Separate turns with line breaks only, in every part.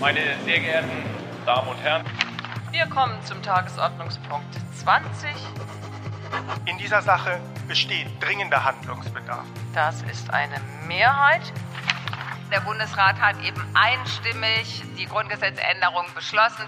Meine sehr geehrten Damen und Herren,
wir kommen zum Tagesordnungspunkt 20.
In dieser Sache besteht dringender Handlungsbedarf.
Das ist eine Mehrheit. Der Bundesrat hat eben einstimmig die Grundgesetzänderung beschlossen.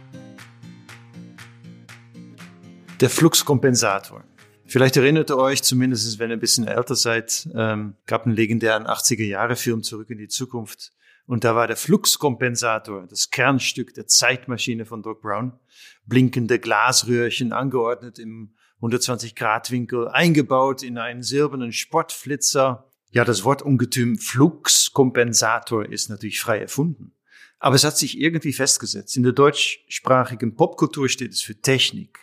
Der Fluxkompensator. Vielleicht erinnert ihr euch, zumindest wenn ihr ein bisschen älter seid, ähm, gab einen legendären 80er-Jahre-Film Zurück in die Zukunft. Und da war der Fluxkompensator, das Kernstück der Zeitmaschine von Doc Brown. Blinkende Glasröhrchen angeordnet im 120-Grad-Winkel, eingebaut in einen silbernen Spottflitzer. Ja, das Wort Ungetüm Fluxkompensator ist natürlich frei erfunden. Aber es hat sich irgendwie festgesetzt. In der deutschsprachigen Popkultur steht es für Technik.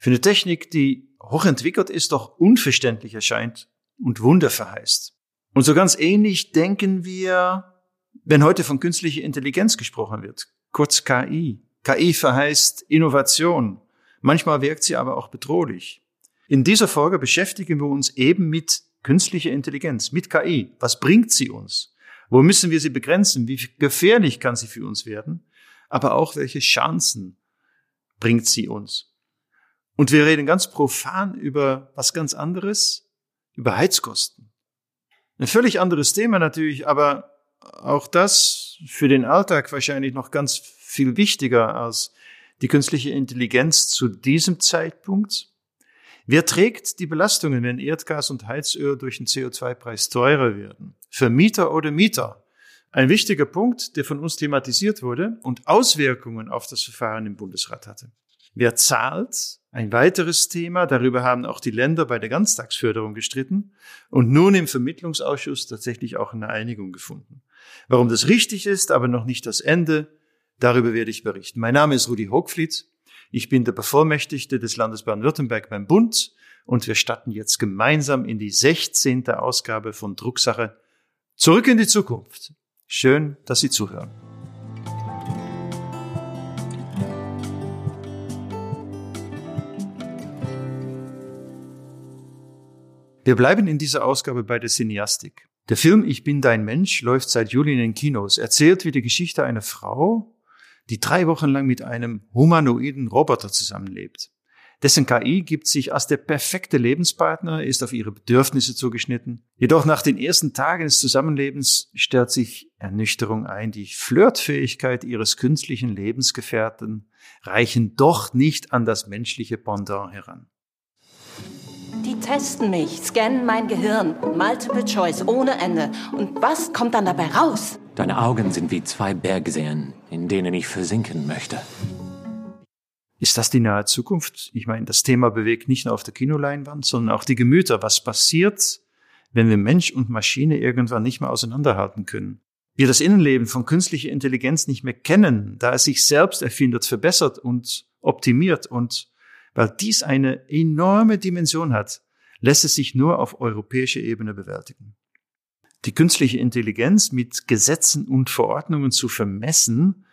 Für eine Technik, die hochentwickelt ist, doch unverständlich erscheint und Wunder verheißt. Und so ganz ähnlich denken wir, wenn heute von künstlicher Intelligenz gesprochen wird, kurz KI. KI verheißt Innovation. Manchmal wirkt sie aber auch bedrohlich. In dieser Folge beschäftigen wir uns eben mit künstlicher Intelligenz, mit KI. Was bringt sie uns? Wo müssen wir sie begrenzen? Wie gefährlich kann sie für uns werden? Aber auch welche Chancen bringt sie uns? Und wir reden ganz profan über was ganz anderes, über Heizkosten. Ein völlig anderes Thema natürlich, aber auch das für den Alltag wahrscheinlich noch ganz viel wichtiger als die künstliche Intelligenz zu diesem Zeitpunkt. Wer trägt die Belastungen, wenn Erdgas und Heizöl durch den CO2-Preis teurer werden? Vermieter oder Mieter? Ein wichtiger Punkt, der von uns thematisiert wurde und Auswirkungen auf das Verfahren im Bundesrat hatte. Wer zahlt? Ein weiteres Thema. Darüber haben auch die Länder bei der Ganztagsförderung gestritten und nun im Vermittlungsausschuss tatsächlich auch eine Einigung gefunden. Warum das richtig ist, aber noch nicht das Ende, darüber werde ich berichten. Mein Name ist Rudi Hochfliet. Ich bin der Bevollmächtigte des Landes Baden-Württemberg beim Bund und wir starten jetzt gemeinsam in die 16. Ausgabe von Drucksache Zurück in die Zukunft. Schön, dass Sie zuhören. Wir bleiben in dieser Ausgabe bei der Cineastik. Der Film Ich bin dein Mensch läuft seit Juli in den Kinos, erzählt wie die Geschichte einer Frau, die drei Wochen lang mit einem humanoiden Roboter zusammenlebt. Dessen KI gibt sich als der perfekte Lebenspartner, ist auf ihre Bedürfnisse zugeschnitten. Jedoch nach den ersten Tagen des Zusammenlebens stellt sich Ernüchterung ein. Die Flirtfähigkeit ihres künstlichen Lebensgefährten reichen doch nicht an das menschliche Pendant heran.
Testen mich, scannen mein Gehirn, Multiple Choice ohne Ende. Und was kommt dann dabei raus?
Deine Augen sind wie zwei Bergseen, in denen ich versinken möchte.
Ist das die nahe Zukunft? Ich meine, das Thema bewegt nicht nur auf der Kinoleinwand, sondern auch die Gemüter. Was passiert, wenn wir Mensch und Maschine irgendwann nicht mehr auseinanderhalten können? Wir das Innenleben von künstlicher Intelligenz nicht mehr kennen, da es sich selbst erfindet, verbessert und optimiert und weil dies eine enorme Dimension hat, lässt es sich nur auf europäischer Ebene bewältigen. Die künstliche Intelligenz mit Gesetzen und Verordnungen zu vermessen,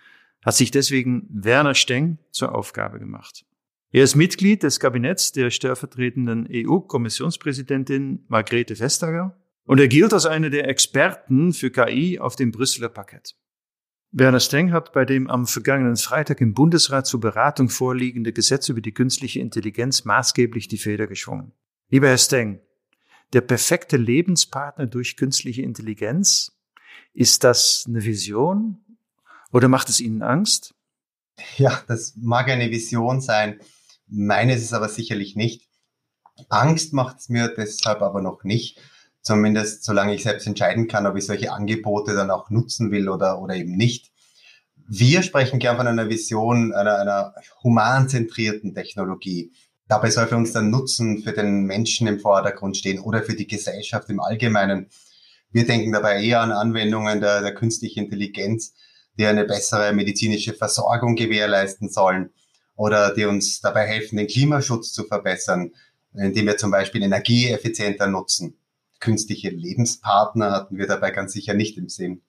hat sich deswegen Werner Steng zur Aufgabe gemacht. Er ist Mitglied des Kabinetts der stellvertretenden EU-Kommissionspräsidentin Margrethe Vestager und er gilt als einer der Experten für KI auf dem Brüsseler Parkett. Werner Steng hat bei dem am vergangenen Freitag im Bundesrat zur Beratung vorliegende Gesetz über die künstliche Intelligenz maßgeblich die Feder geschwungen. Lieber Herr Steng, der perfekte Lebenspartner durch künstliche Intelligenz, ist das eine Vision oder macht es Ihnen Angst?
Ja, das mag eine Vision sein. Meine ist es aber sicherlich nicht. Angst macht es mir deshalb aber noch nicht zumindest solange ich selbst entscheiden kann, ob ich solche Angebote dann auch nutzen will oder, oder eben nicht. Wir sprechen gern von einer Vision einer, einer humanzentrierten Technologie. Dabei soll für uns der Nutzen für den Menschen im Vordergrund stehen oder für die Gesellschaft im Allgemeinen. Wir denken dabei eher an Anwendungen der, der künstlichen Intelligenz, die eine bessere medizinische Versorgung gewährleisten sollen oder die uns dabei helfen, den Klimaschutz zu verbessern, indem wir zum Beispiel Energie effizienter nutzen künstliche Lebenspartner hatten wir dabei ganz sicher nicht im Sinn.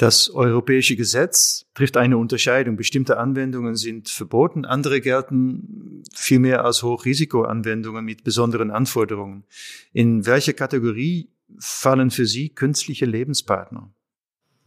Das europäische Gesetz trifft eine Unterscheidung. Bestimmte Anwendungen sind verboten, andere gelten vielmehr als Hochrisikoanwendungen mit besonderen Anforderungen. In welche Kategorie fallen für Sie künstliche Lebenspartner?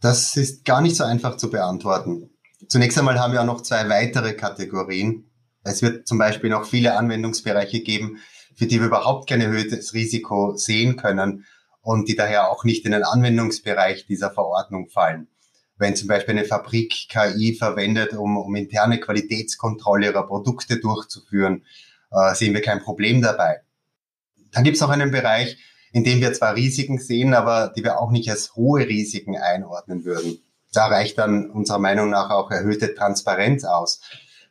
Das ist gar nicht so einfach zu beantworten. Zunächst einmal haben wir auch noch zwei weitere Kategorien. Es wird zum Beispiel noch viele Anwendungsbereiche geben, für die wir überhaupt kein erhöhtes Risiko sehen können und die daher auch nicht in den Anwendungsbereich dieser Verordnung fallen. Wenn zum Beispiel eine Fabrik KI verwendet, um, um interne Qualitätskontrolle ihrer Produkte durchzuführen, äh, sehen wir kein Problem dabei. Dann gibt es noch einen Bereich, in dem wir zwar Risiken sehen, aber die wir auch nicht als hohe Risiken einordnen würden. Da reicht dann unserer Meinung nach auch erhöhte Transparenz aus.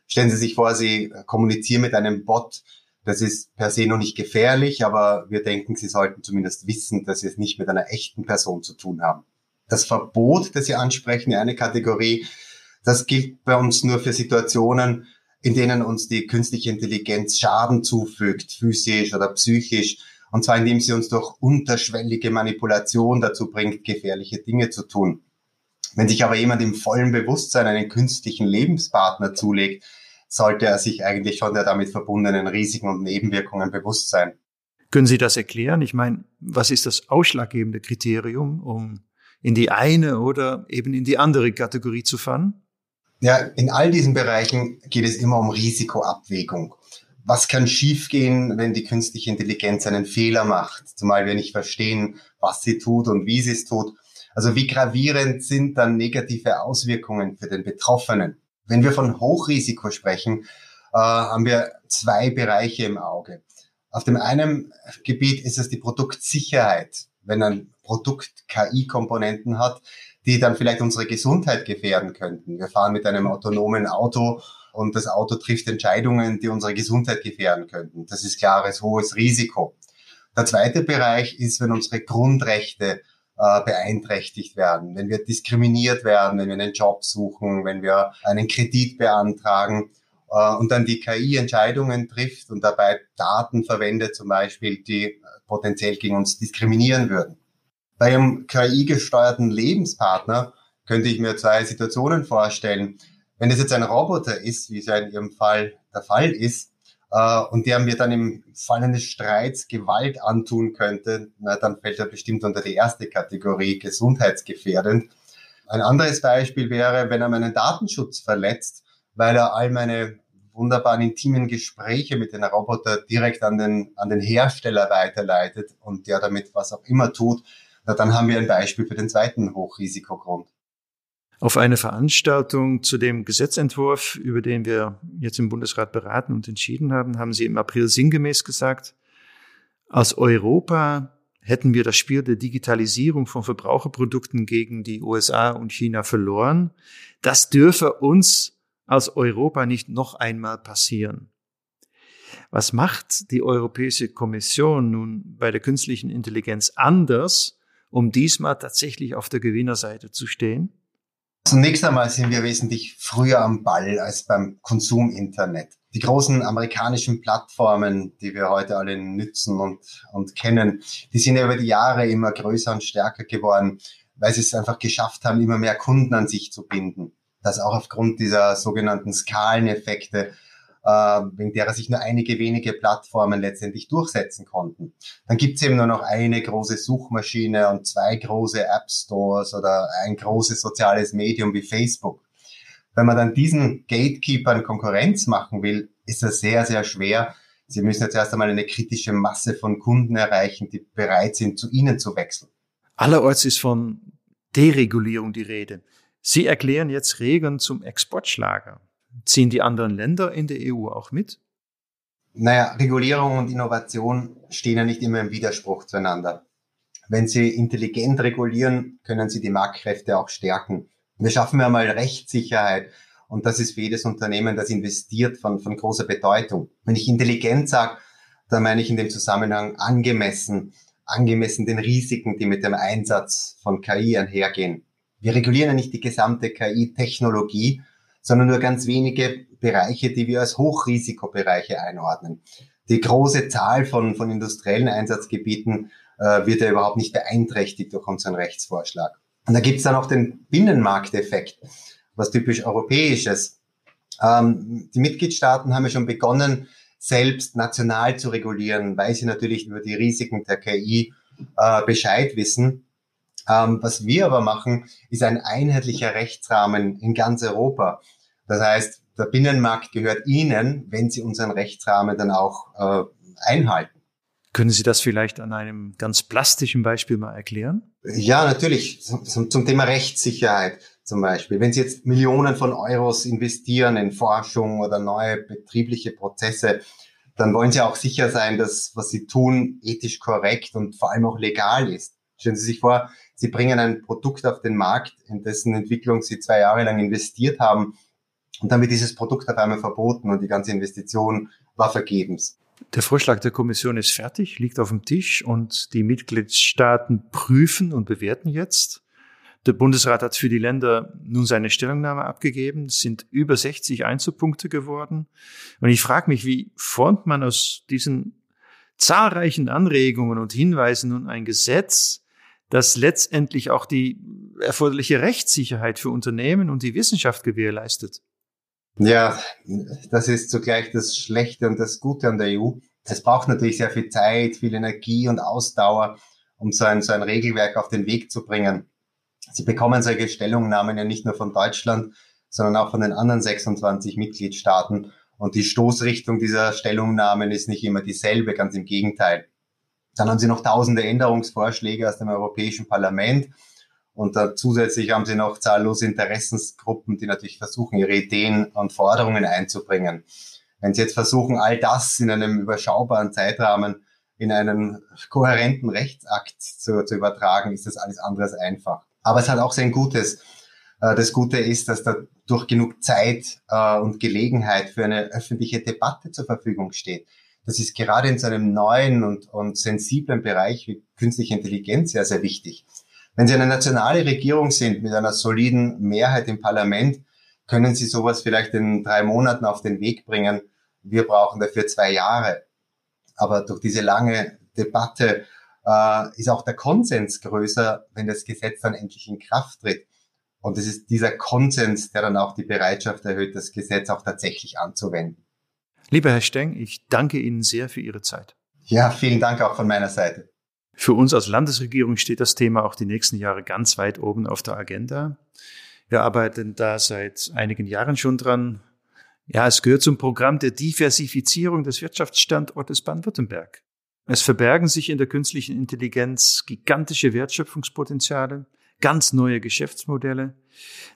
Stellen Sie sich vor, Sie kommunizieren mit einem Bot. Das ist per se noch nicht gefährlich, aber wir denken, Sie sollten zumindest wissen, dass Sie es nicht mit einer echten Person zu tun haben. Das Verbot, das Sie ansprechen, eine Kategorie, das gilt bei uns nur für Situationen, in denen uns die künstliche Intelligenz Schaden zufügt, physisch oder psychisch, und zwar indem sie uns durch unterschwellige Manipulation dazu bringt, gefährliche Dinge zu tun. Wenn sich aber jemand im vollen Bewusstsein einen künstlichen Lebenspartner zulegt, sollte er sich eigentlich schon der damit verbundenen Risiken und Nebenwirkungen bewusst sein.
Können Sie das erklären? Ich meine, was ist das ausschlaggebende Kriterium, um in die eine oder eben in die andere Kategorie zu fallen?
Ja, in all diesen Bereichen geht es immer um Risikoabwägung. Was kann schiefgehen, wenn die künstliche Intelligenz einen Fehler macht, zumal wir nicht verstehen, was sie tut und wie sie es tut? Also wie gravierend sind dann negative Auswirkungen für den Betroffenen? Wenn wir von Hochrisiko sprechen, äh, haben wir zwei Bereiche im Auge. Auf dem einen Gebiet ist es die Produktsicherheit. Wenn ein Produkt KI-Komponenten hat, die dann vielleicht unsere Gesundheit gefährden könnten. Wir fahren mit einem autonomen Auto und das Auto trifft Entscheidungen, die unsere Gesundheit gefährden könnten. Das ist klares hohes Risiko. Der zweite Bereich ist, wenn unsere Grundrechte äh, beeinträchtigt werden, wenn wir diskriminiert werden, wenn wir einen Job suchen, wenn wir einen Kredit beantragen äh, und dann die KI Entscheidungen trifft und dabei Daten verwendet, zum Beispiel, die potenziell gegen uns diskriminieren würden. Bei einem KI-gesteuerten Lebenspartner könnte ich mir zwei Situationen vorstellen. Wenn es jetzt ein Roboter ist, wie es ja in Ihrem Fall der Fall ist, äh, und der mir dann im Fall eines Streits Gewalt antun könnte, na, dann fällt er bestimmt unter die erste Kategorie gesundheitsgefährdend. Ein anderes Beispiel wäre, wenn er meinen Datenschutz verletzt, weil er all meine wunderbaren intimen Gespräche mit den Roboter direkt an den, an den Hersteller weiterleitet und der damit was auch immer tut, na, dann haben wir ein Beispiel für den zweiten Hochrisikogrund.
Auf eine Veranstaltung zu dem Gesetzentwurf, über den wir jetzt im Bundesrat beraten und entschieden haben, haben Sie im April sinngemäß gesagt, aus Europa hätten wir das Spiel der Digitalisierung von Verbraucherprodukten gegen die USA und China verloren. Das dürfe uns als Europa nicht noch einmal passieren. Was macht die Europäische Kommission nun bei der künstlichen Intelligenz anders, um diesmal tatsächlich auf der Gewinnerseite zu stehen?
Zunächst einmal sind wir wesentlich früher am Ball als beim Konsuminternet. Die großen amerikanischen Plattformen, die wir heute alle nützen und, und kennen, die sind ja über die Jahre immer größer und stärker geworden, weil sie es einfach geschafft haben, immer mehr Kunden an sich zu binden. Das auch aufgrund dieser sogenannten Skaleneffekte wegen derer sich nur einige wenige Plattformen letztendlich durchsetzen konnten. Dann gibt's eben nur noch eine große Suchmaschine und zwei große App Stores oder ein großes soziales Medium wie Facebook. Wenn man dann diesen Gatekeepern Konkurrenz machen will, ist das sehr, sehr schwer. Sie müssen jetzt erst einmal eine kritische Masse von Kunden erreichen, die bereit sind, zu Ihnen zu wechseln.
Allerorts ist von Deregulierung die Rede. Sie erklären jetzt Regeln zum Exportschlager. Ziehen die anderen Länder in der EU auch mit?
Naja, Regulierung und Innovation stehen ja nicht immer im Widerspruch zueinander. Wenn Sie intelligent regulieren, können Sie die Marktkräfte auch stärken. Wir schaffen ja mal Rechtssicherheit und das ist für jedes Unternehmen, das investiert, von, von großer Bedeutung. Wenn ich intelligent sage, dann meine ich in dem Zusammenhang angemessen, angemessen den Risiken, die mit dem Einsatz von KI einhergehen. Wir regulieren ja nicht die gesamte KI-Technologie, sondern nur ganz wenige Bereiche, die wir als Hochrisikobereiche einordnen. Die große Zahl von, von industriellen Einsatzgebieten äh, wird ja überhaupt nicht beeinträchtigt durch unseren Rechtsvorschlag. Und da gibt es dann auch den Binnenmarkteffekt, was typisch europäisches. Ähm, die Mitgliedstaaten haben ja schon begonnen, selbst national zu regulieren, weil sie natürlich über die Risiken der KI äh, Bescheid wissen. Ähm, was wir aber machen, ist ein einheitlicher Rechtsrahmen in ganz Europa. Das heißt, der Binnenmarkt gehört Ihnen, wenn Sie unseren Rechtsrahmen dann auch äh, einhalten.
Können Sie das vielleicht an einem ganz plastischen Beispiel mal erklären?
Ja, natürlich. Zum, zum Thema Rechtssicherheit zum Beispiel. Wenn Sie jetzt Millionen von Euros investieren in Forschung oder neue betriebliche Prozesse, dann wollen Sie auch sicher sein, dass was Sie tun ethisch korrekt und vor allem auch legal ist. Stellen Sie sich vor, Sie bringen ein Produkt auf den Markt, in dessen Entwicklung Sie zwei Jahre lang investiert haben und dann wird dieses Produkt auf einmal verboten und die ganze Investition war vergebens.
Der Vorschlag der Kommission ist fertig, liegt auf dem Tisch und die Mitgliedstaaten prüfen und bewerten jetzt. Der Bundesrat hat für die Länder nun seine Stellungnahme abgegeben. Es sind über 60 Einzelpunkte geworden. Und ich frage mich, wie formt man aus diesen zahlreichen Anregungen und Hinweisen nun ein Gesetz, das letztendlich auch die erforderliche Rechtssicherheit für Unternehmen und die Wissenschaft gewährleistet?
Ja, das ist zugleich das Schlechte und das Gute an der EU. Es braucht natürlich sehr viel Zeit, viel Energie und Ausdauer, um so ein, so ein Regelwerk auf den Weg zu bringen. Sie bekommen solche Stellungnahmen ja nicht nur von Deutschland, sondern auch von den anderen 26 Mitgliedstaaten. Und die Stoßrichtung dieser Stellungnahmen ist nicht immer dieselbe, ganz im Gegenteil. Dann haben Sie noch tausende Änderungsvorschläge aus dem Europäischen Parlament. Und da zusätzlich haben Sie noch zahllose Interessensgruppen, die natürlich versuchen, ihre Ideen und Forderungen einzubringen. Wenn Sie jetzt versuchen, all das in einem überschaubaren Zeitrahmen in einen kohärenten Rechtsakt zu, zu übertragen, ist das alles andere als einfach. Aber es hat auch sein Gutes. Äh, das Gute ist, dass da durch genug Zeit äh, und Gelegenheit für eine öffentliche Debatte zur Verfügung steht. Das ist gerade in so einem neuen und, und sensiblen Bereich wie künstliche Intelligenz sehr, sehr wichtig. Wenn Sie eine nationale Regierung sind mit einer soliden Mehrheit im Parlament, können Sie sowas vielleicht in drei Monaten auf den Weg bringen. Wir brauchen dafür zwei Jahre. Aber durch diese lange Debatte äh, ist auch der Konsens größer, wenn das Gesetz dann endlich in Kraft tritt. Und es ist dieser Konsens, der dann auch die Bereitschaft erhöht, das Gesetz auch tatsächlich anzuwenden.
Lieber Herr Steng, ich danke Ihnen sehr für Ihre Zeit.
Ja, vielen Dank auch von meiner Seite.
Für uns als Landesregierung steht das Thema auch die nächsten Jahre ganz weit oben auf der Agenda. Wir arbeiten da seit einigen Jahren schon dran. Ja, es gehört zum Programm der Diversifizierung des Wirtschaftsstandortes Baden-Württemberg. Es verbergen sich in der künstlichen Intelligenz gigantische Wertschöpfungspotenziale, ganz neue Geschäftsmodelle.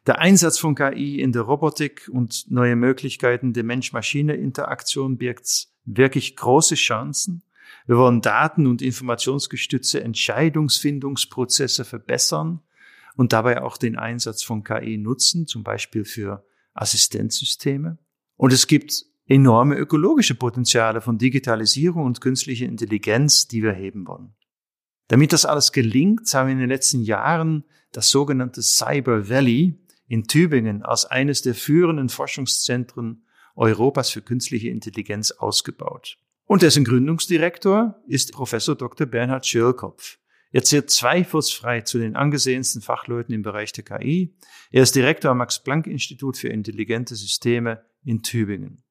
Der Einsatz von KI in der Robotik und neue Möglichkeiten der Mensch-Maschine-Interaktion birgt wirklich große Chancen. Wir wollen Daten- und informationsgestützte Entscheidungsfindungsprozesse verbessern und dabei auch den Einsatz von KI nutzen, zum Beispiel für Assistenzsysteme. Und es gibt enorme ökologische Potenziale von Digitalisierung und künstlicher Intelligenz, die wir heben wollen. Damit das alles gelingt, haben wir in den letzten Jahren das sogenannte Cyber Valley in Tübingen als eines der führenden Forschungszentren Europas für künstliche Intelligenz ausgebaut. Und dessen Gründungsdirektor ist Professor Dr. Bernhard Schirlkopf. Er zählt zweifelsfrei zu den angesehensten Fachleuten im Bereich der KI. Er ist Direktor am Max-Planck-Institut für intelligente Systeme in Tübingen.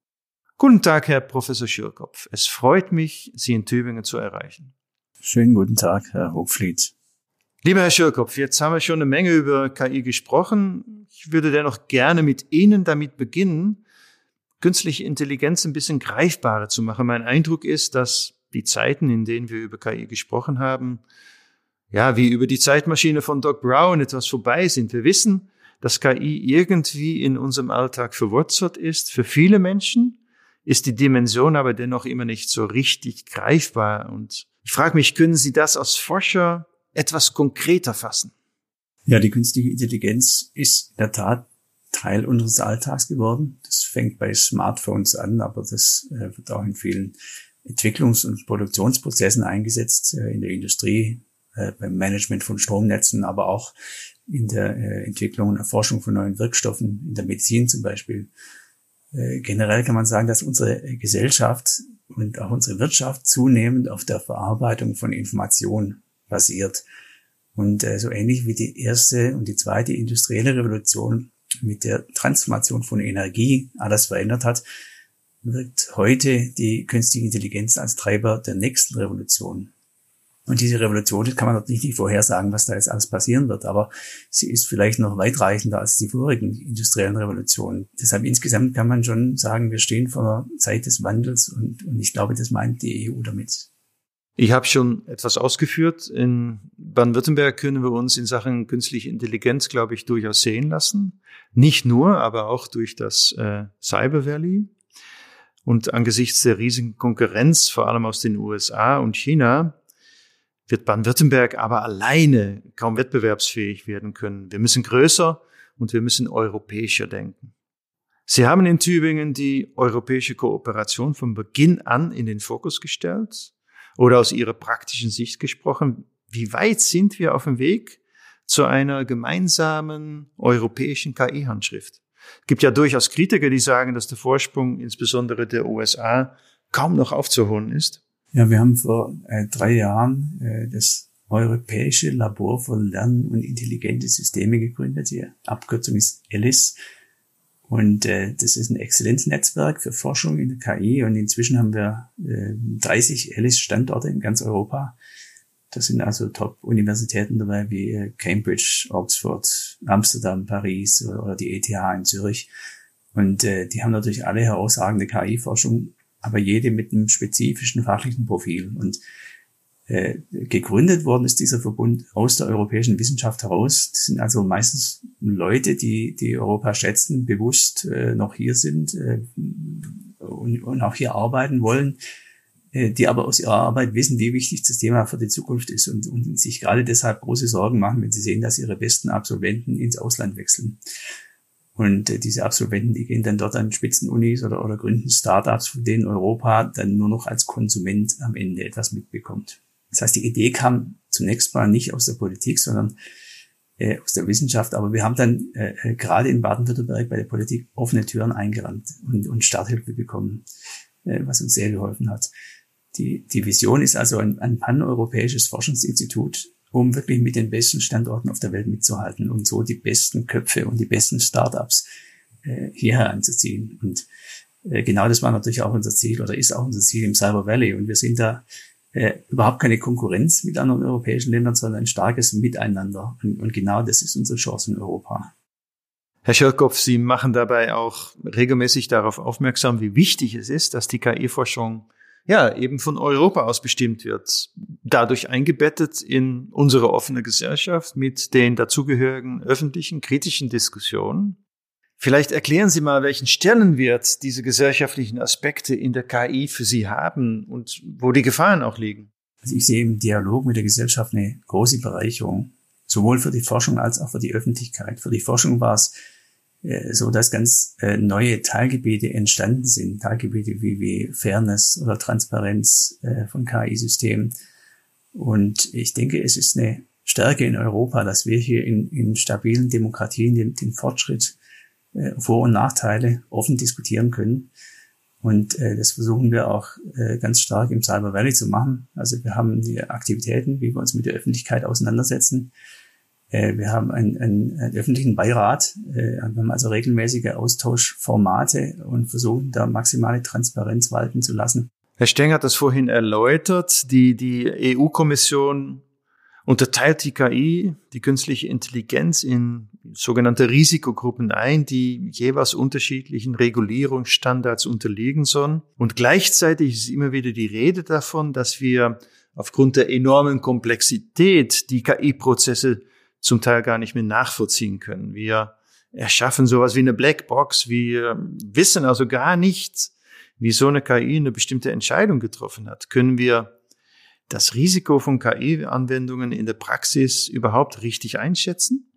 Guten Tag, Herr Professor Schürkopf. Es freut mich, Sie in Tübingen zu erreichen.
Schönen guten Tag, Herr Hochfliet.
Lieber Herr Schürkopf, jetzt haben wir schon eine Menge über KI gesprochen. Ich würde dennoch gerne mit Ihnen damit beginnen, künstliche Intelligenz ein bisschen greifbarer zu machen. Mein Eindruck ist, dass die Zeiten, in denen wir über KI gesprochen haben, ja, wie über die Zeitmaschine von Doc Brown etwas vorbei sind. Wir wissen, dass KI irgendwie in unserem Alltag verwurzelt ist, für viele Menschen, ist die Dimension aber dennoch immer nicht so richtig greifbar. Und ich frage mich, können Sie das als Forscher etwas konkreter fassen?
Ja, die künstliche Intelligenz ist in der Tat Teil unseres Alltags geworden. Das fängt bei Smartphones an, aber das äh, wird auch in vielen Entwicklungs- und Produktionsprozessen eingesetzt, äh, in der Industrie, äh, beim Management von Stromnetzen, aber auch in der Entwicklung und Erforschung von neuen Wirkstoffen, in der Medizin zum Beispiel. Generell kann man sagen, dass unsere Gesellschaft und auch unsere Wirtschaft zunehmend auf der Verarbeitung von Informationen basiert. Und äh, so ähnlich wie die erste und die zweite industrielle Revolution mit der Transformation von Energie alles verändert hat, wirkt heute die künstliche Intelligenz als Treiber der nächsten Revolution. Und diese Revolution, das kann man natürlich nicht vorhersagen, was da jetzt alles passieren wird, aber sie ist vielleicht noch weitreichender als die vorigen industriellen Revolutionen. Deshalb insgesamt kann man schon sagen, wir stehen vor einer Zeit des Wandels und, und ich glaube, das meint die EU damit.
Ich habe schon etwas ausgeführt. In Baden-Württemberg können wir uns in Sachen künstliche Intelligenz, glaube ich, durchaus sehen lassen. Nicht nur, aber auch durch das äh, Cyber Valley. Und angesichts der riesigen Konkurrenz, vor allem aus den USA und China, wird Baden-Württemberg aber alleine kaum wettbewerbsfähig werden können. Wir müssen größer und wir müssen europäischer denken. Sie haben in Tübingen die europäische Kooperation von Beginn an in den Fokus gestellt oder aus Ihrer praktischen Sicht gesprochen. Wie weit sind wir auf dem Weg zu einer gemeinsamen europäischen KI-Handschrift? Es gibt ja durchaus Kritiker, die sagen, dass der Vorsprung insbesondere der USA kaum noch aufzuholen ist.
Ja, wir haben vor äh, drei Jahren äh, das Europäische Labor für Lernen und intelligente Systeme gegründet. Die Abkürzung ist ELIS. Und äh, das ist ein Exzellenznetzwerk für Forschung in der KI. Und inzwischen haben wir äh, 30 ELIS-Standorte in ganz Europa. Das sind also Top-Universitäten dabei wie äh, Cambridge, Oxford, Amsterdam, Paris oder die ETH in Zürich. Und äh, die haben natürlich alle herausragende KI-Forschung aber jede mit einem spezifischen fachlichen Profil. Und äh, gegründet worden ist dieser Verbund aus der europäischen Wissenschaft heraus. Das sind also meistens Leute, die, die Europa schätzen, bewusst äh, noch hier sind äh, und, und auch hier arbeiten wollen, äh, die aber aus ihrer Arbeit wissen, wie wichtig das Thema für die Zukunft ist und, und sich gerade deshalb große Sorgen machen, wenn sie sehen, dass ihre besten Absolventen ins Ausland wechseln. Und äh, diese Absolventen, die gehen dann dort an Spitzenunis oder, oder gründen Startups, von denen Europa dann nur noch als Konsument am Ende etwas mitbekommt. Das heißt, die Idee kam zunächst mal nicht aus der Politik, sondern äh, aus der Wissenschaft. Aber wir haben dann äh, äh gerade in Baden-Württemberg bei der Politik offene Türen eingerannt und, und Starthilfe bekommen, äh, was uns sehr geholfen hat. Die, die Vision ist also ein, ein paneuropäisches Forschungsinstitut, um wirklich mit den besten Standorten auf der Welt mitzuhalten und so die besten Köpfe und die besten Startups äh, hierher anzuziehen. Und äh, genau das war natürlich auch unser Ziel oder ist auch unser Ziel im Cyber Valley. Und wir sind da äh, überhaupt keine Konkurrenz mit anderen europäischen Ländern, sondern ein starkes Miteinander. Und, und genau das ist unsere Chance in Europa.
Herr Schirkopf, Sie machen dabei auch regelmäßig darauf aufmerksam, wie wichtig es ist, dass die KI-Forschung ja, eben von Europa aus bestimmt wird. Dadurch eingebettet in unsere offene Gesellschaft mit den dazugehörigen öffentlichen kritischen Diskussionen. Vielleicht erklären Sie mal, welchen Stellenwert diese gesellschaftlichen Aspekte in der KI für Sie haben und wo die Gefahren auch liegen.
Also ich sehe im Dialog mit der Gesellschaft eine große Bereicherung, sowohl für die Forschung als auch für die Öffentlichkeit. Für die Forschung war es so dass ganz äh, neue Teilgebiete entstanden sind, Teilgebiete wie, wie Fairness oder Transparenz äh, von KI-Systemen. Und ich denke, es ist eine Stärke in Europa, dass wir hier in, in stabilen Demokratien den, den Fortschritt, Vor- und Nachteile offen diskutieren können. Und äh, das versuchen wir auch äh, ganz stark im Cyber Valley zu machen. Also wir haben die Aktivitäten, wie wir uns mit der Öffentlichkeit auseinandersetzen. Äh, wir haben einen, einen, einen öffentlichen Beirat, äh, wir haben also regelmäßige Austauschformate und versuchen da maximale Transparenz walten zu lassen.
Herr Steng hat das vorhin erläutert. Die, die EU-Kommission unterteilt die KI, die künstliche Intelligenz, in sogenannte Risikogruppen ein, die jeweils unterschiedlichen Regulierungsstandards unterliegen sollen. Und gleichzeitig ist immer wieder die Rede davon, dass wir aufgrund der enormen Komplexität die KI-Prozesse zum Teil gar nicht mehr nachvollziehen können. Wir erschaffen sowas wie eine Blackbox. Wir wissen also gar nicht, wie so eine KI eine bestimmte Entscheidung getroffen hat. Können wir das Risiko von KI-Anwendungen in der Praxis überhaupt richtig einschätzen?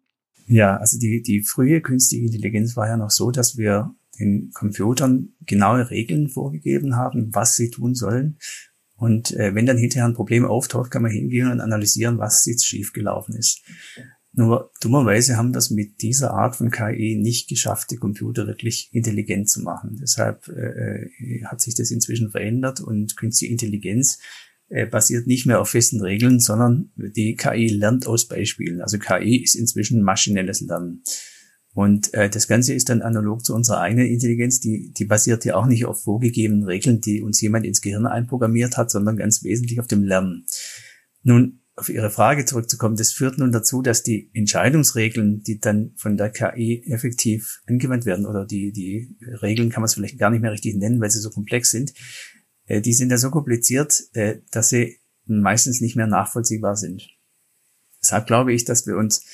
Ja, also die, die frühe künstliche Intelligenz war ja noch so, dass wir den Computern genaue Regeln vorgegeben haben, was sie tun sollen. Und äh, wenn dann hinterher ein Problem auftaucht, kann man hingehen und analysieren, was jetzt schiefgelaufen ist. Nur dummerweise haben das mit dieser Art von KI nicht geschafft, die Computer wirklich intelligent zu machen. Deshalb äh, äh, hat sich das inzwischen verändert und künstliche Intelligenz äh, basiert nicht mehr auf festen Regeln, sondern die KI lernt aus Beispielen. Also KI ist inzwischen maschinelles Lernen. Und äh, das Ganze ist dann analog zu unserer eigenen Intelligenz, die, die basiert ja auch nicht auf vorgegebenen Regeln, die uns jemand ins Gehirn einprogrammiert hat, sondern ganz wesentlich auf dem Lernen. Nun, auf Ihre Frage zurückzukommen, das führt nun dazu, dass die Entscheidungsregeln, die dann von der KI effektiv angewandt werden, oder die, die Regeln kann man es vielleicht gar nicht mehr richtig nennen, weil sie so komplex sind, äh, die sind ja so kompliziert, äh, dass sie meistens nicht mehr nachvollziehbar sind. Deshalb glaube ich, dass wir uns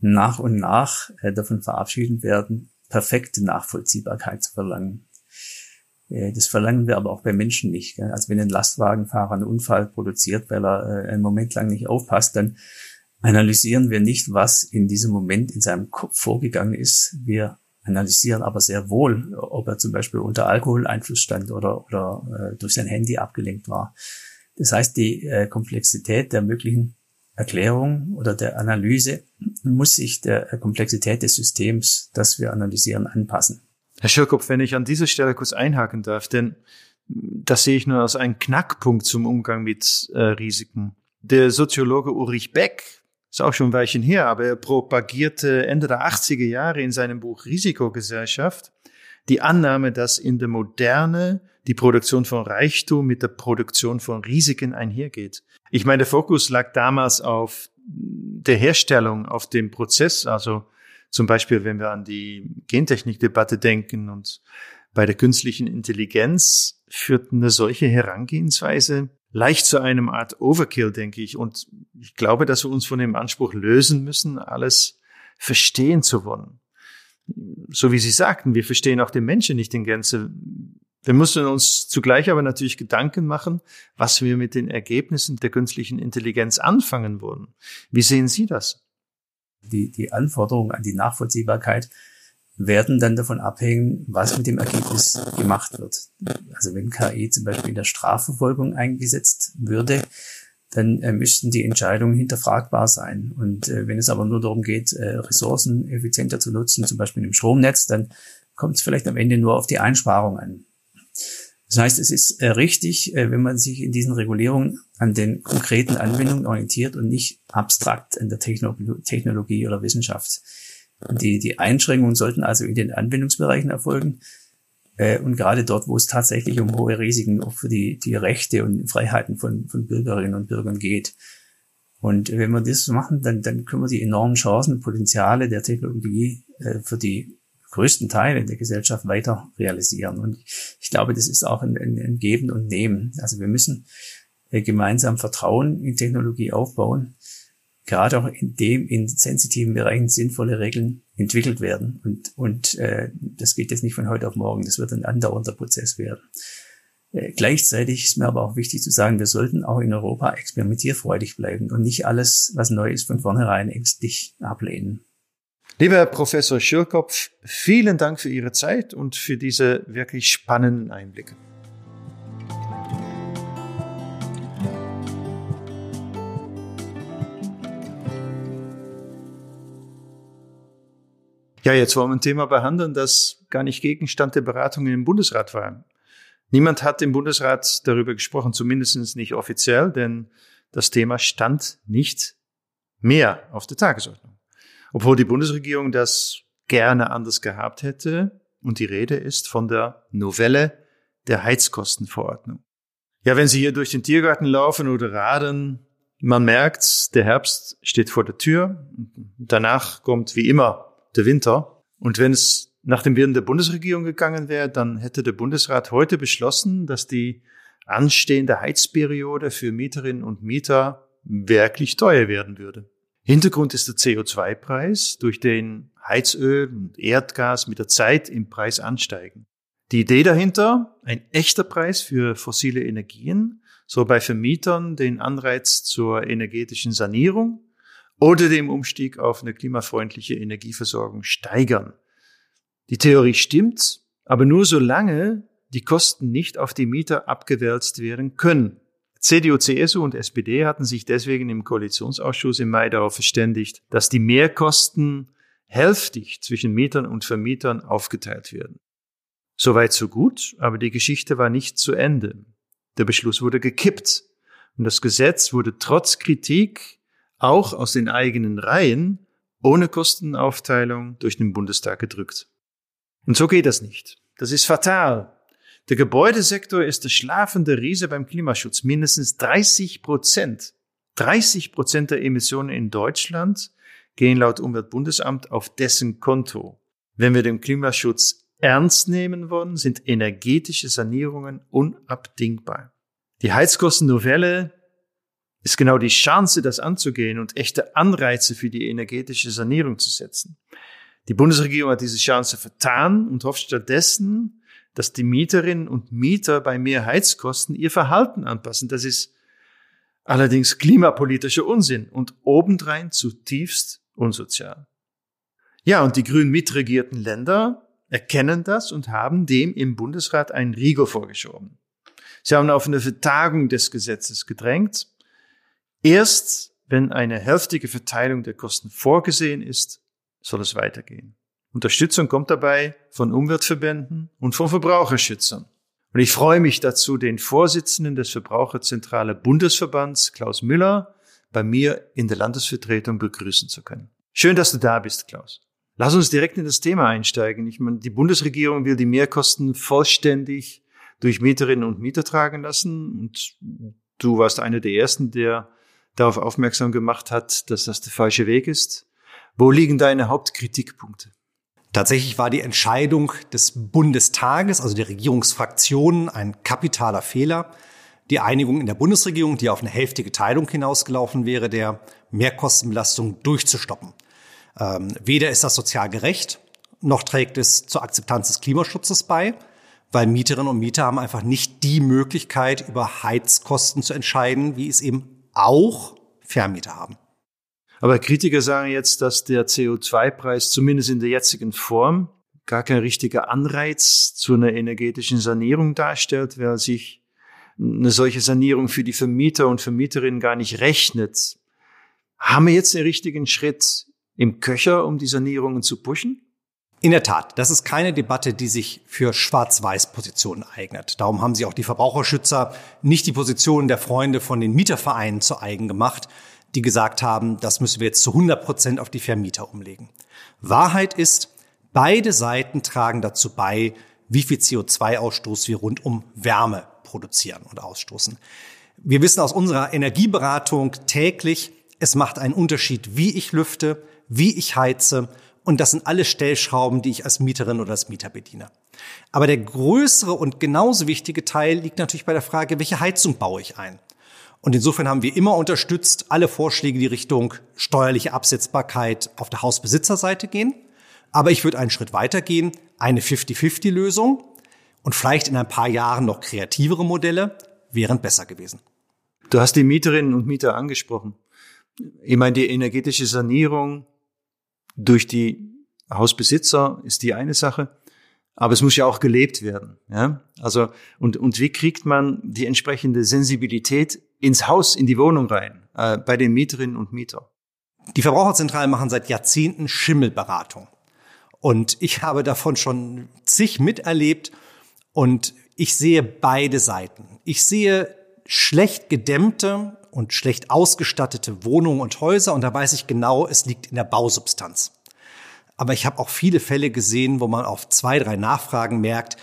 nach und nach äh, davon verabschieden werden, perfekte Nachvollziehbarkeit zu verlangen. Äh, das verlangen wir aber auch bei Menschen nicht. Also wenn ein Lastwagenfahrer einen Unfall produziert, weil er äh, einen Moment lang nicht aufpasst, dann analysieren wir nicht, was in diesem Moment in seinem Kopf vorgegangen ist. Wir analysieren aber sehr wohl, ob er zum Beispiel unter Alkoholeinfluss stand oder, oder äh, durch sein Handy abgelenkt war. Das heißt, die Komplexität der möglichen Erklärung oder der Analyse muss sich der Komplexität des Systems, das wir analysieren, anpassen.
Herr Schirkopf, wenn ich an dieser Stelle kurz einhaken darf, denn das sehe ich nur als einen Knackpunkt zum Umgang mit äh, Risiken. Der Soziologe Ulrich Beck, ist auch schon ein Weilchen her, aber er propagierte Ende der 80er Jahre in seinem Buch Risikogesellschaft die Annahme, dass in der Moderne die Produktion von Reichtum mit der Produktion von Risiken einhergeht. Ich meine, der Fokus lag damals auf der Herstellung, auf dem Prozess, also zum Beispiel, wenn wir an die Gentechnikdebatte denken und bei der künstlichen Intelligenz führt eine solche Herangehensweise leicht zu einem Art Overkill, denke ich. Und ich glaube, dass wir uns von dem Anspruch lösen müssen, alles verstehen zu wollen. So wie Sie sagten, wir verstehen auch den Menschen nicht in Gänze. Wir müssen uns zugleich aber natürlich Gedanken machen, was wir mit den Ergebnissen der künstlichen Intelligenz anfangen wollen. Wie sehen Sie das?
Die, die Anforderungen an die Nachvollziehbarkeit werden dann davon abhängen, was mit dem Ergebnis gemacht wird. Also wenn KI zum Beispiel in der Strafverfolgung eingesetzt würde, dann äh, müssten die Entscheidungen hinterfragbar sein. Und äh, wenn es aber nur darum geht, äh, Ressourcen effizienter zu nutzen, zum Beispiel im Stromnetz, dann kommt es vielleicht am Ende nur auf die Einsparung an. Das heißt, es ist äh, richtig, äh, wenn man sich in diesen Regulierungen an den konkreten Anwendungen orientiert und nicht abstrakt an der Techno Technologie oder Wissenschaft. Die, die Einschränkungen sollten also in den Anwendungsbereichen erfolgen äh, und gerade dort, wo es tatsächlich um hohe Risiken auch für die, die Rechte und Freiheiten von, von Bürgerinnen und Bürgern geht. Und wenn wir das machen, dann, dann können wir die enormen Chancen und Potenziale der Technologie für die größten Teile der Gesellschaft weiter realisieren. Und ich glaube, das ist auch ein, ein, ein Geben und Nehmen. Also wir müssen äh, gemeinsam Vertrauen in Technologie aufbauen, gerade auch in dem in sensitiven Bereichen sinnvolle Regeln entwickelt werden. Und, und äh, das geht jetzt nicht von heute auf morgen, das wird ein andauernder Prozess werden. Äh, gleichzeitig ist mir aber auch wichtig zu sagen, wir sollten auch in Europa experimentierfreudig bleiben und nicht alles, was neu ist, von vornherein ängstlich ablehnen.
Lieber Herr Professor Schürkopf, vielen Dank für Ihre Zeit und für diese wirklich spannenden Einblicke. Ja, jetzt wollen wir ein Thema behandeln, das gar nicht Gegenstand der Beratungen im Bundesrat war. Niemand hat im Bundesrat darüber gesprochen, zumindest nicht offiziell, denn das Thema stand nicht mehr auf der Tagesordnung obwohl die Bundesregierung das gerne anders gehabt hätte. Und die Rede ist von der Novelle der Heizkostenverordnung. Ja, wenn Sie hier durch den Tiergarten laufen oder radeln, man merkt, der Herbst steht vor der Tür. Danach kommt wie immer der Winter. Und wenn es nach dem Willen der Bundesregierung gegangen wäre, dann hätte der Bundesrat heute beschlossen, dass die anstehende Heizperiode für Mieterinnen und Mieter wirklich teuer werden würde. Hintergrund ist der CO2-Preis, durch den Heizöl und Erdgas mit der Zeit im Preis ansteigen. Die Idee dahinter, ein echter Preis für fossile Energien, soll bei Vermietern den Anreiz zur energetischen Sanierung oder dem Umstieg auf eine klimafreundliche Energieversorgung steigern. Die Theorie stimmt, aber nur solange die Kosten nicht auf die Mieter abgewälzt werden können. CDU, CSU und SPD hatten sich deswegen im Koalitionsausschuss im Mai darauf verständigt, dass die Mehrkosten hälftig zwischen Mietern und Vermietern aufgeteilt werden. Soweit so gut, aber die Geschichte war nicht zu Ende. Der Beschluss wurde gekippt und das Gesetz wurde trotz Kritik auch aus den eigenen Reihen ohne Kostenaufteilung durch den Bundestag gedrückt. Und so geht das nicht. Das ist fatal der Gebäudesektor ist der schlafende Riese beim Klimaschutz. Mindestens 30 Prozent 30 Prozent der Emissionen in Deutschland gehen laut Umweltbundesamt auf dessen Konto. Wenn wir den Klimaschutz ernst nehmen wollen, sind energetische Sanierungen unabdingbar. Die Heizkostennovelle ist genau die Chance, das anzugehen und echte Anreize für die energetische Sanierung zu setzen. Die Bundesregierung hat diese Chance vertan und hofft stattdessen, dass die Mieterinnen und Mieter bei mehr Heizkosten ihr Verhalten anpassen. Das ist allerdings klimapolitischer Unsinn und obendrein zutiefst unsozial. Ja, und die grün mitregierten Länder erkennen das und haben dem im Bundesrat einen Riegel vorgeschoben. Sie haben auf eine Vertagung des Gesetzes gedrängt. Erst wenn eine hälftige Verteilung der Kosten vorgesehen ist, soll es weitergehen. Unterstützung kommt dabei von Umweltverbänden und von Verbraucherschützern. Und ich freue mich dazu, den Vorsitzenden des Verbraucherzentrale Bundesverbands, Klaus Müller, bei mir in der Landesvertretung begrüßen zu können. Schön, dass du da bist, Klaus. Lass uns direkt in das Thema einsteigen. Ich meine, die Bundesregierung will die Mehrkosten vollständig durch Mieterinnen und Mieter tragen lassen. Und du warst einer der ersten, der darauf aufmerksam gemacht hat, dass das der falsche Weg ist. Wo liegen deine Hauptkritikpunkte?
Tatsächlich war die Entscheidung des Bundestages, also der Regierungsfraktionen, ein kapitaler Fehler. Die Einigung in der Bundesregierung, die auf eine hälftige Teilung hinausgelaufen wäre, der Mehrkostenbelastung durchzustoppen. Ähm, weder ist das sozial gerecht, noch trägt es zur Akzeptanz des Klimaschutzes bei, weil Mieterinnen und Mieter haben einfach nicht die Möglichkeit, über Heizkosten zu entscheiden, wie es eben auch Vermieter haben.
Aber Kritiker sagen jetzt, dass der CO2-Preis zumindest in der jetzigen Form gar kein richtiger Anreiz zu einer energetischen Sanierung darstellt, weil sich eine solche Sanierung für die Vermieter und Vermieterinnen gar nicht rechnet. Haben wir jetzt den richtigen Schritt im Köcher, um die Sanierungen zu pushen?
In der Tat, das ist keine Debatte, die sich für Schwarz-Weiß-Positionen eignet. Darum haben sich auch die Verbraucherschützer nicht die Positionen der Freunde von den Mietervereinen zu eigen gemacht, die gesagt haben, das müssen wir jetzt zu 100 Prozent auf die Vermieter umlegen. Wahrheit ist, beide Seiten tragen dazu bei, wie viel CO2-Ausstoß wir rund um Wärme produzieren und ausstoßen. Wir wissen aus unserer Energieberatung täglich, es macht einen Unterschied, wie ich lüfte, wie ich heize. Und das sind alle Stellschrauben, die ich als Mieterin oder als Mieter bediene. Aber der größere und genauso wichtige Teil liegt natürlich bei der Frage, welche Heizung baue ich ein? Und insofern haben wir immer unterstützt alle Vorschläge, die Richtung steuerliche Absetzbarkeit auf der Hausbesitzerseite gehen. Aber ich würde einen Schritt weiter gehen, eine 50-50-Lösung und vielleicht in ein paar Jahren noch kreativere Modelle wären besser gewesen.
Du hast die Mieterinnen und Mieter angesprochen. Ich meine, die energetische Sanierung durch die Hausbesitzer ist die eine Sache, aber es muss ja auch gelebt werden. Ja? Also und und wie kriegt man die entsprechende Sensibilität ins Haus, in die Wohnung rein, äh, bei den Mieterinnen und Mietern?
Die Verbraucherzentralen machen seit Jahrzehnten Schimmelberatung. Und ich habe davon schon zig miterlebt und ich sehe beide Seiten. Ich sehe schlecht gedämmte und schlecht ausgestattete Wohnungen und Häuser und da weiß ich genau, es liegt in der Bausubstanz. Aber ich habe auch viele Fälle gesehen, wo man auf zwei, drei Nachfragen merkt,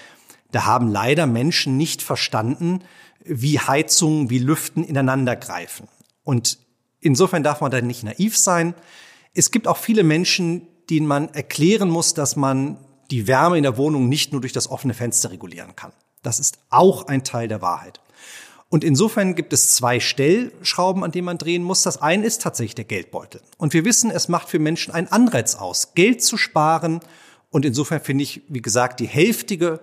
da haben leider Menschen nicht verstanden, wie Heizungen, wie Lüften ineinander greifen. Und insofern darf man da nicht naiv sein. Es gibt auch viele Menschen, denen man erklären muss, dass man die Wärme in der Wohnung nicht nur durch das offene Fenster regulieren kann. Das ist auch ein Teil der Wahrheit. Und insofern gibt es zwei Stellschrauben, an denen man drehen muss. Das eine ist tatsächlich der Geldbeutel. Und wir wissen, es macht für Menschen einen Anreiz aus, Geld zu sparen. Und insofern finde ich, wie gesagt, die hälftige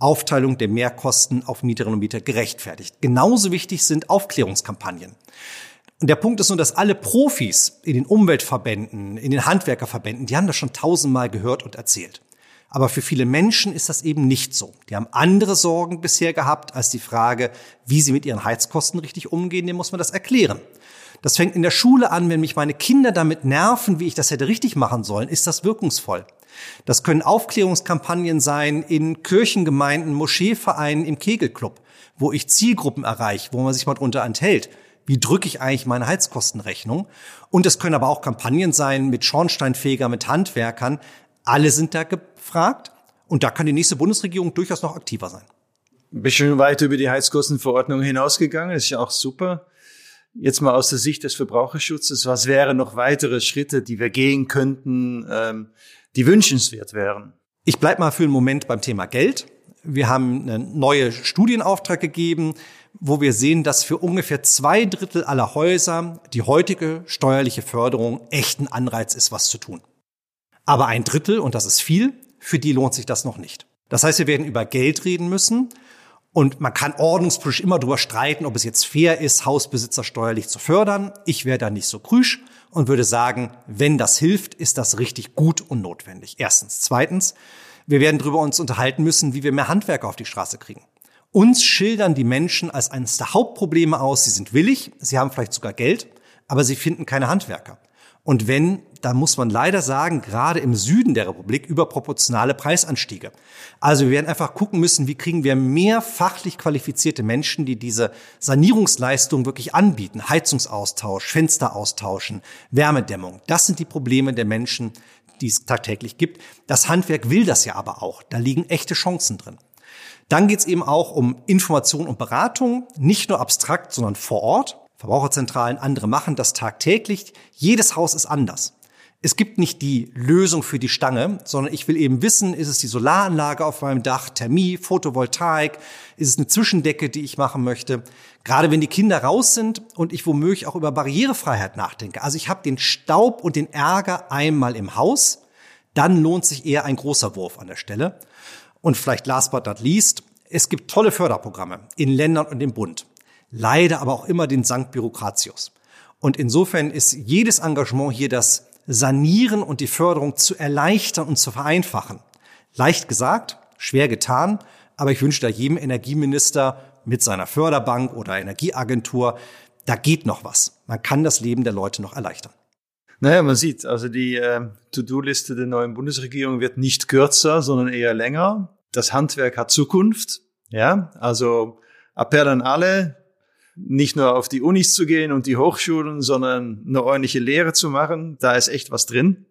Aufteilung der Mehrkosten auf Mieterinnen und Mieter gerechtfertigt. Genauso wichtig sind Aufklärungskampagnen. Und der Punkt ist nur, dass alle Profis in den Umweltverbänden, in den Handwerkerverbänden, die haben das schon tausendmal gehört und erzählt. Aber für viele Menschen ist das eben nicht so. Die haben andere Sorgen bisher gehabt als die Frage, wie sie mit ihren Heizkosten richtig umgehen. Dem muss man das erklären. Das fängt in der Schule an, wenn mich meine Kinder damit nerven, wie ich das hätte richtig machen sollen, ist das wirkungsvoll. Das können Aufklärungskampagnen sein in Kirchengemeinden, Moscheevereinen, im Kegelclub, wo ich Zielgruppen erreiche, wo man sich mal drunter enthält. Wie drücke ich eigentlich meine Heizkostenrechnung? Und es können aber auch Kampagnen sein mit Schornsteinfeger, mit Handwerkern. Alle sind da gefragt. Und da kann die nächste Bundesregierung durchaus noch aktiver sein.
Ein bisschen weit über die Heizkostenverordnung hinausgegangen, das ist ja auch super. Jetzt mal aus der Sicht des Verbraucherschutzes, was wären noch weitere Schritte, die wir gehen könnten, ähm, die wünschenswert wären?
Ich bleib mal für einen Moment beim Thema Geld. Wir haben einen neuen Studienauftrag gegeben, wo wir sehen, dass für ungefähr zwei Drittel aller Häuser die heutige steuerliche Förderung echt ein Anreiz ist, was zu tun. Aber ein Drittel, und das ist viel, für die lohnt sich das noch nicht. Das heißt, wir werden über Geld reden müssen. Und man kann ordnungspolitisch immer darüber streiten, ob es jetzt fair ist, Hausbesitzer steuerlich zu fördern. Ich wäre da nicht so krüsch und würde sagen, wenn das hilft, ist das richtig gut und notwendig. Erstens. Zweitens, wir werden darüber uns unterhalten müssen, wie wir mehr Handwerker auf die Straße kriegen. Uns schildern die Menschen als eines der Hauptprobleme aus, sie sind willig, sie haben vielleicht sogar Geld, aber sie finden keine Handwerker. Und wenn, da muss man leider sagen, gerade im Süden der Republik überproportionale Preisanstiege. Also wir werden einfach gucken müssen, wie kriegen wir mehr fachlich qualifizierte Menschen, die diese Sanierungsleistung wirklich anbieten. Heizungsaustausch, Fenster austauschen, Wärmedämmung. Das sind die Probleme der Menschen, die es tagtäglich gibt. Das Handwerk will das ja aber auch. Da liegen echte Chancen drin. Dann geht es eben auch um Information und Beratung, nicht nur abstrakt, sondern vor Ort. Verbraucherzentralen, andere machen das tagtäglich. Jedes Haus ist anders. Es gibt nicht die Lösung für die Stange, sondern ich will eben wissen, ist es die Solaranlage auf meinem Dach, Thermie, Photovoltaik, ist es eine Zwischendecke, die ich machen möchte. Gerade wenn die Kinder raus sind und ich womöglich auch über Barrierefreiheit nachdenke. Also ich habe den Staub und den Ärger einmal im Haus, dann lohnt sich eher ein großer Wurf an der Stelle. Und vielleicht last but not least, es gibt tolle Förderprogramme in Ländern und im Bund leider aber auch immer den Sankt Bürokratius. Und insofern ist jedes Engagement hier das Sanieren und die Förderung zu erleichtern und zu vereinfachen. Leicht gesagt, schwer getan, aber ich wünsche da jedem Energieminister mit seiner Förderbank oder Energieagentur, da geht noch was. Man kann das Leben der Leute noch erleichtern.
Naja, man sieht, also die äh, To-Do-Liste der neuen Bundesregierung wird nicht kürzer, sondern eher länger. Das Handwerk hat Zukunft. Ja, also Appell an alle, nicht nur auf die Unis zu gehen und die Hochschulen, sondern eine ordentliche Lehre zu machen. Da ist echt was drin.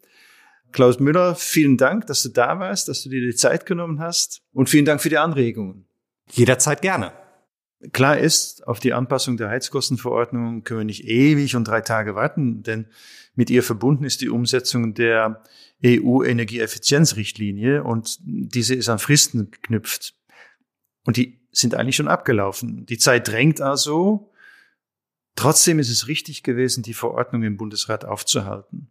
Klaus Müller, vielen Dank, dass du da warst, dass du dir die Zeit genommen hast und vielen Dank für die Anregungen.
Jederzeit gerne.
Klar ist, auf die Anpassung der Heizkostenverordnung können wir nicht ewig und drei Tage warten, denn mit ihr verbunden ist die Umsetzung der EU-Energieeffizienzrichtlinie und diese ist an Fristen geknüpft. Und die sind eigentlich schon abgelaufen. Die Zeit drängt also. Trotzdem ist es richtig gewesen, die Verordnung im Bundesrat aufzuhalten.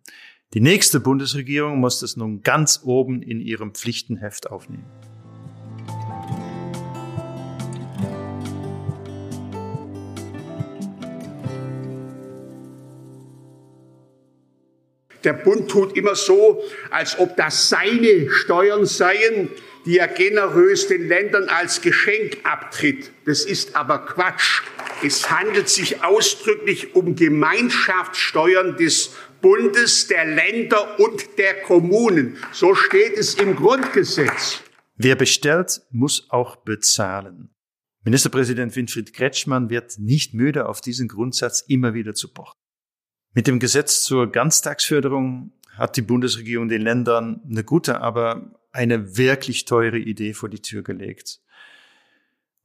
Die nächste Bundesregierung muss das nun ganz oben in ihrem Pflichtenheft aufnehmen.
Der Bund tut immer so, als ob das seine Steuern seien, die er generös den Ländern als Geschenk abtritt. Das ist aber Quatsch. Es handelt sich ausdrücklich um Gemeinschaftssteuern des Bundes, der Länder und der Kommunen. So steht es im Grundgesetz.
Wer bestellt, muss auch bezahlen. Ministerpräsident Winfried Kretschmann wird nicht müde, auf diesen Grundsatz immer wieder zu pochen. Mit dem Gesetz zur Ganztagsförderung hat die Bundesregierung den Ländern eine gute, aber eine wirklich teure Idee vor die Tür gelegt.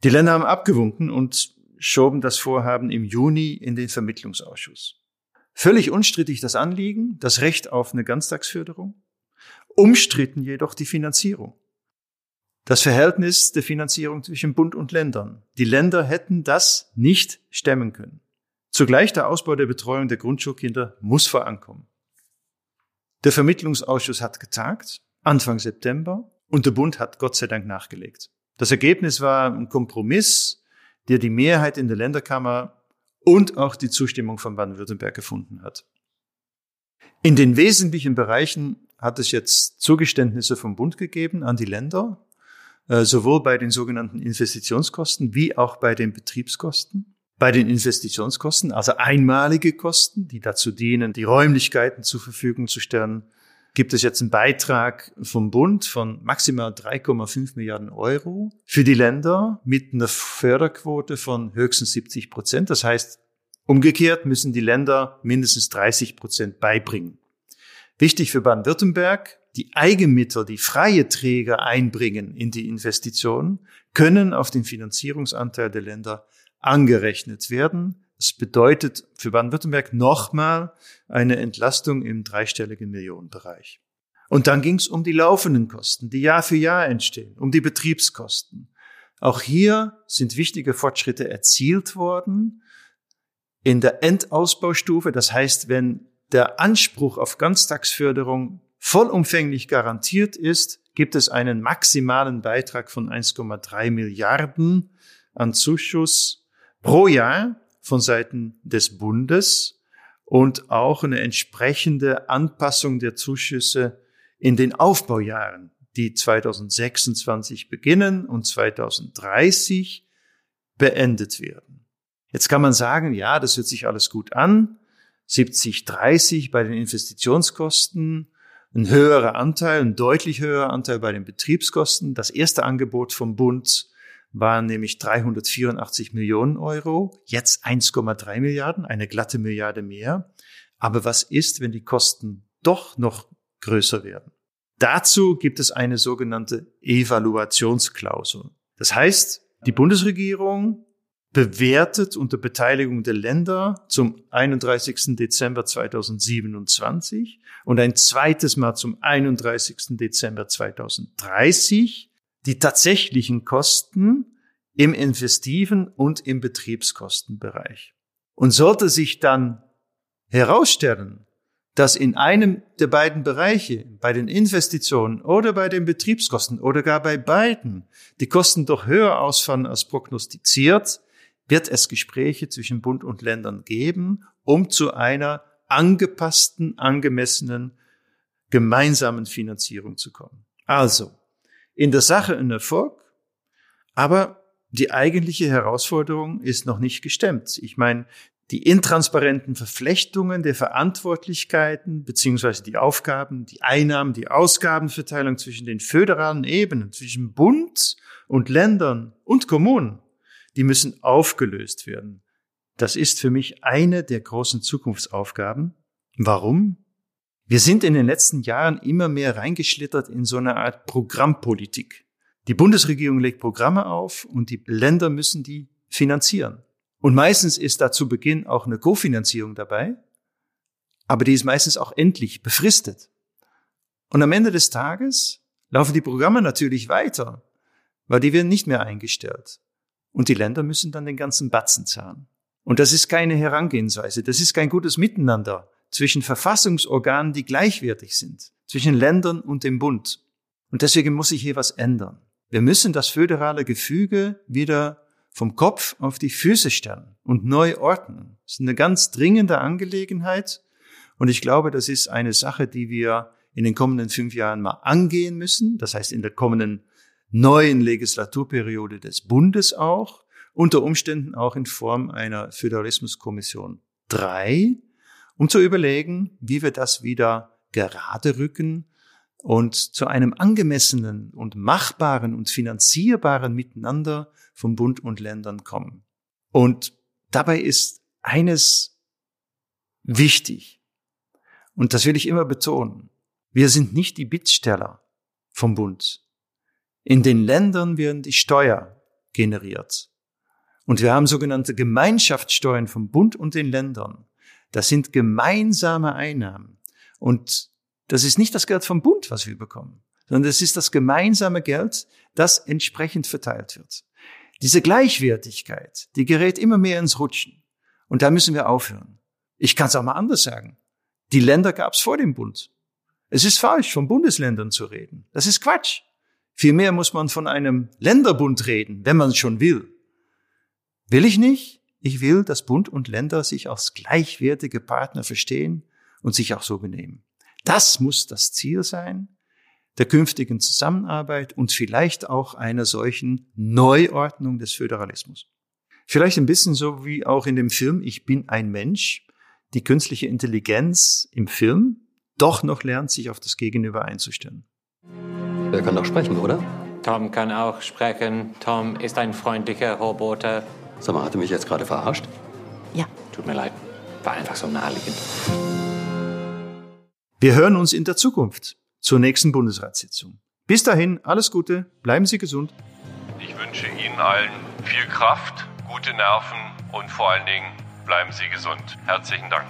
Die Länder haben abgewunken und schoben das Vorhaben im Juni in den Vermittlungsausschuss. Völlig unstrittig das Anliegen, das Recht auf eine Ganztagsförderung, umstritten jedoch die Finanzierung. Das Verhältnis der Finanzierung zwischen Bund und Ländern. Die Länder hätten das nicht stemmen können. Zugleich der Ausbau der Betreuung der Grundschulkinder muss vorankommen. Der Vermittlungsausschuss hat getagt Anfang September und der Bund hat Gott sei Dank nachgelegt. Das Ergebnis war ein Kompromiss, der die Mehrheit in der Länderkammer und auch die Zustimmung von Baden-Württemberg gefunden hat. In den wesentlichen Bereichen hat es jetzt Zugeständnisse vom Bund gegeben an die Länder, äh, sowohl bei den sogenannten Investitionskosten wie auch bei den Betriebskosten. Bei den Investitionskosten, also einmalige Kosten, die dazu dienen, die Räumlichkeiten zur Verfügung zu stellen, gibt es jetzt einen Beitrag vom Bund von maximal 3,5 Milliarden Euro für die Länder mit einer Förderquote von höchstens 70 Prozent. Das heißt, umgekehrt müssen die Länder mindestens 30 Prozent beibringen. Wichtig für Baden-Württemberg, die Eigenmittel, die freie Träger einbringen in die Investitionen, können auf den Finanzierungsanteil der Länder angerechnet werden. Es bedeutet für Baden-Württemberg nochmal eine Entlastung im dreistelligen Millionenbereich. Und dann ging es um die laufenden Kosten, die Jahr für Jahr entstehen, um die Betriebskosten. Auch hier sind wichtige Fortschritte erzielt worden in der Endausbaustufe. Das heißt, wenn der Anspruch auf Ganztagsförderung vollumfänglich garantiert ist, gibt es einen maximalen Beitrag von 1,3 Milliarden an Zuschuss pro Jahr von Seiten des Bundes und auch eine entsprechende Anpassung der Zuschüsse in den Aufbaujahren, die 2026 beginnen und 2030 beendet werden. Jetzt kann man sagen, ja, das hört sich alles gut an. 70, 30 bei den Investitionskosten, ein höherer Anteil, ein deutlich höherer Anteil bei den Betriebskosten. Das erste Angebot vom Bund waren nämlich 384 Millionen Euro, jetzt 1,3 Milliarden, eine glatte Milliarde mehr. Aber was ist, wenn die Kosten doch noch größer werden? Dazu gibt es eine sogenannte Evaluationsklausel. Das heißt, die Bundesregierung bewertet unter Beteiligung der Länder zum 31. Dezember 2027 und ein zweites Mal zum 31. Dezember 2030 die tatsächlichen Kosten im investiven und im Betriebskostenbereich. Und sollte sich dann herausstellen, dass in einem der beiden Bereiche, bei den Investitionen oder bei den Betriebskosten oder gar bei beiden, die Kosten doch höher ausfallen als prognostiziert, wird es Gespräche zwischen Bund und Ländern geben, um zu einer angepassten, angemessenen gemeinsamen Finanzierung zu kommen. Also, in der Sache ein Erfolg, aber die eigentliche Herausforderung ist noch nicht gestemmt. Ich meine, die intransparenten Verflechtungen der Verantwortlichkeiten beziehungsweise die Aufgaben, die Einnahmen, die Ausgabenverteilung zwischen den föderalen Ebenen, zwischen Bund und Ländern und Kommunen, die müssen aufgelöst werden. Das ist für mich eine der großen Zukunftsaufgaben. Warum? Wir sind in den letzten Jahren immer mehr reingeschlittert in so eine Art Programmpolitik. Die Bundesregierung legt Programme auf und die Länder müssen die finanzieren. Und meistens ist da zu Beginn auch eine Kofinanzierung dabei, aber die ist meistens auch endlich befristet. Und am Ende des Tages laufen die Programme natürlich weiter, weil die werden nicht mehr eingestellt. Und die Länder müssen dann den ganzen Batzen zahlen. Und das ist keine Herangehensweise, das ist kein gutes Miteinander zwischen Verfassungsorganen, die gleichwertig sind, zwischen Ländern und dem Bund. Und deswegen muss sich hier was ändern. Wir müssen das föderale Gefüge wieder vom Kopf auf die Füße stellen und neu ordnen. Das ist eine ganz dringende Angelegenheit. Und ich glaube, das ist eine Sache, die wir in den kommenden fünf Jahren mal angehen müssen. Das heißt, in der kommenden neuen Legislaturperiode des Bundes auch, unter Umständen auch in Form einer Föderalismuskommission 3, um zu überlegen, wie wir das wieder gerade rücken und zu einem angemessenen und machbaren und finanzierbaren Miteinander von Bund und Ländern kommen. Und dabei ist eines wichtig, und das will ich immer betonen, wir sind nicht die Bittsteller vom Bund. In den Ländern werden die Steuer generiert. Und wir haben sogenannte Gemeinschaftssteuern vom Bund und den Ländern. Das sind gemeinsame Einnahmen. Und das ist nicht das Geld vom Bund, was wir bekommen, sondern das ist das gemeinsame Geld, das entsprechend verteilt wird. Diese Gleichwertigkeit, die gerät immer mehr ins Rutschen. Und da müssen wir aufhören. Ich kann es auch mal anders sagen. Die Länder gab es vor dem Bund. Es ist falsch, von Bundesländern zu reden. Das ist Quatsch. Vielmehr muss man von einem Länderbund reden, wenn man es schon will. Will ich nicht? Ich will, dass Bund und Länder sich als gleichwertige Partner verstehen und sich auch so benehmen. Das muss das Ziel sein der künftigen Zusammenarbeit und vielleicht auch einer solchen Neuordnung des Föderalismus. Vielleicht ein bisschen so wie auch in dem Film Ich bin ein Mensch, die künstliche Intelligenz im Film doch noch lernt, sich auf das Gegenüber einzustellen.
Er kann doch sprechen, oder?
Tom kann auch sprechen. Tom ist ein freundlicher Roboter.
Sag mal, hat er mich jetzt gerade verarscht?
Ja.
Tut mir leid. War einfach so naheliegend.
Wir hören uns in der Zukunft zur nächsten Bundesratssitzung. Bis dahin, alles Gute, bleiben Sie gesund.
Ich wünsche Ihnen allen viel Kraft, gute Nerven und vor allen Dingen Bleiben Sie gesund. Herzlichen Dank.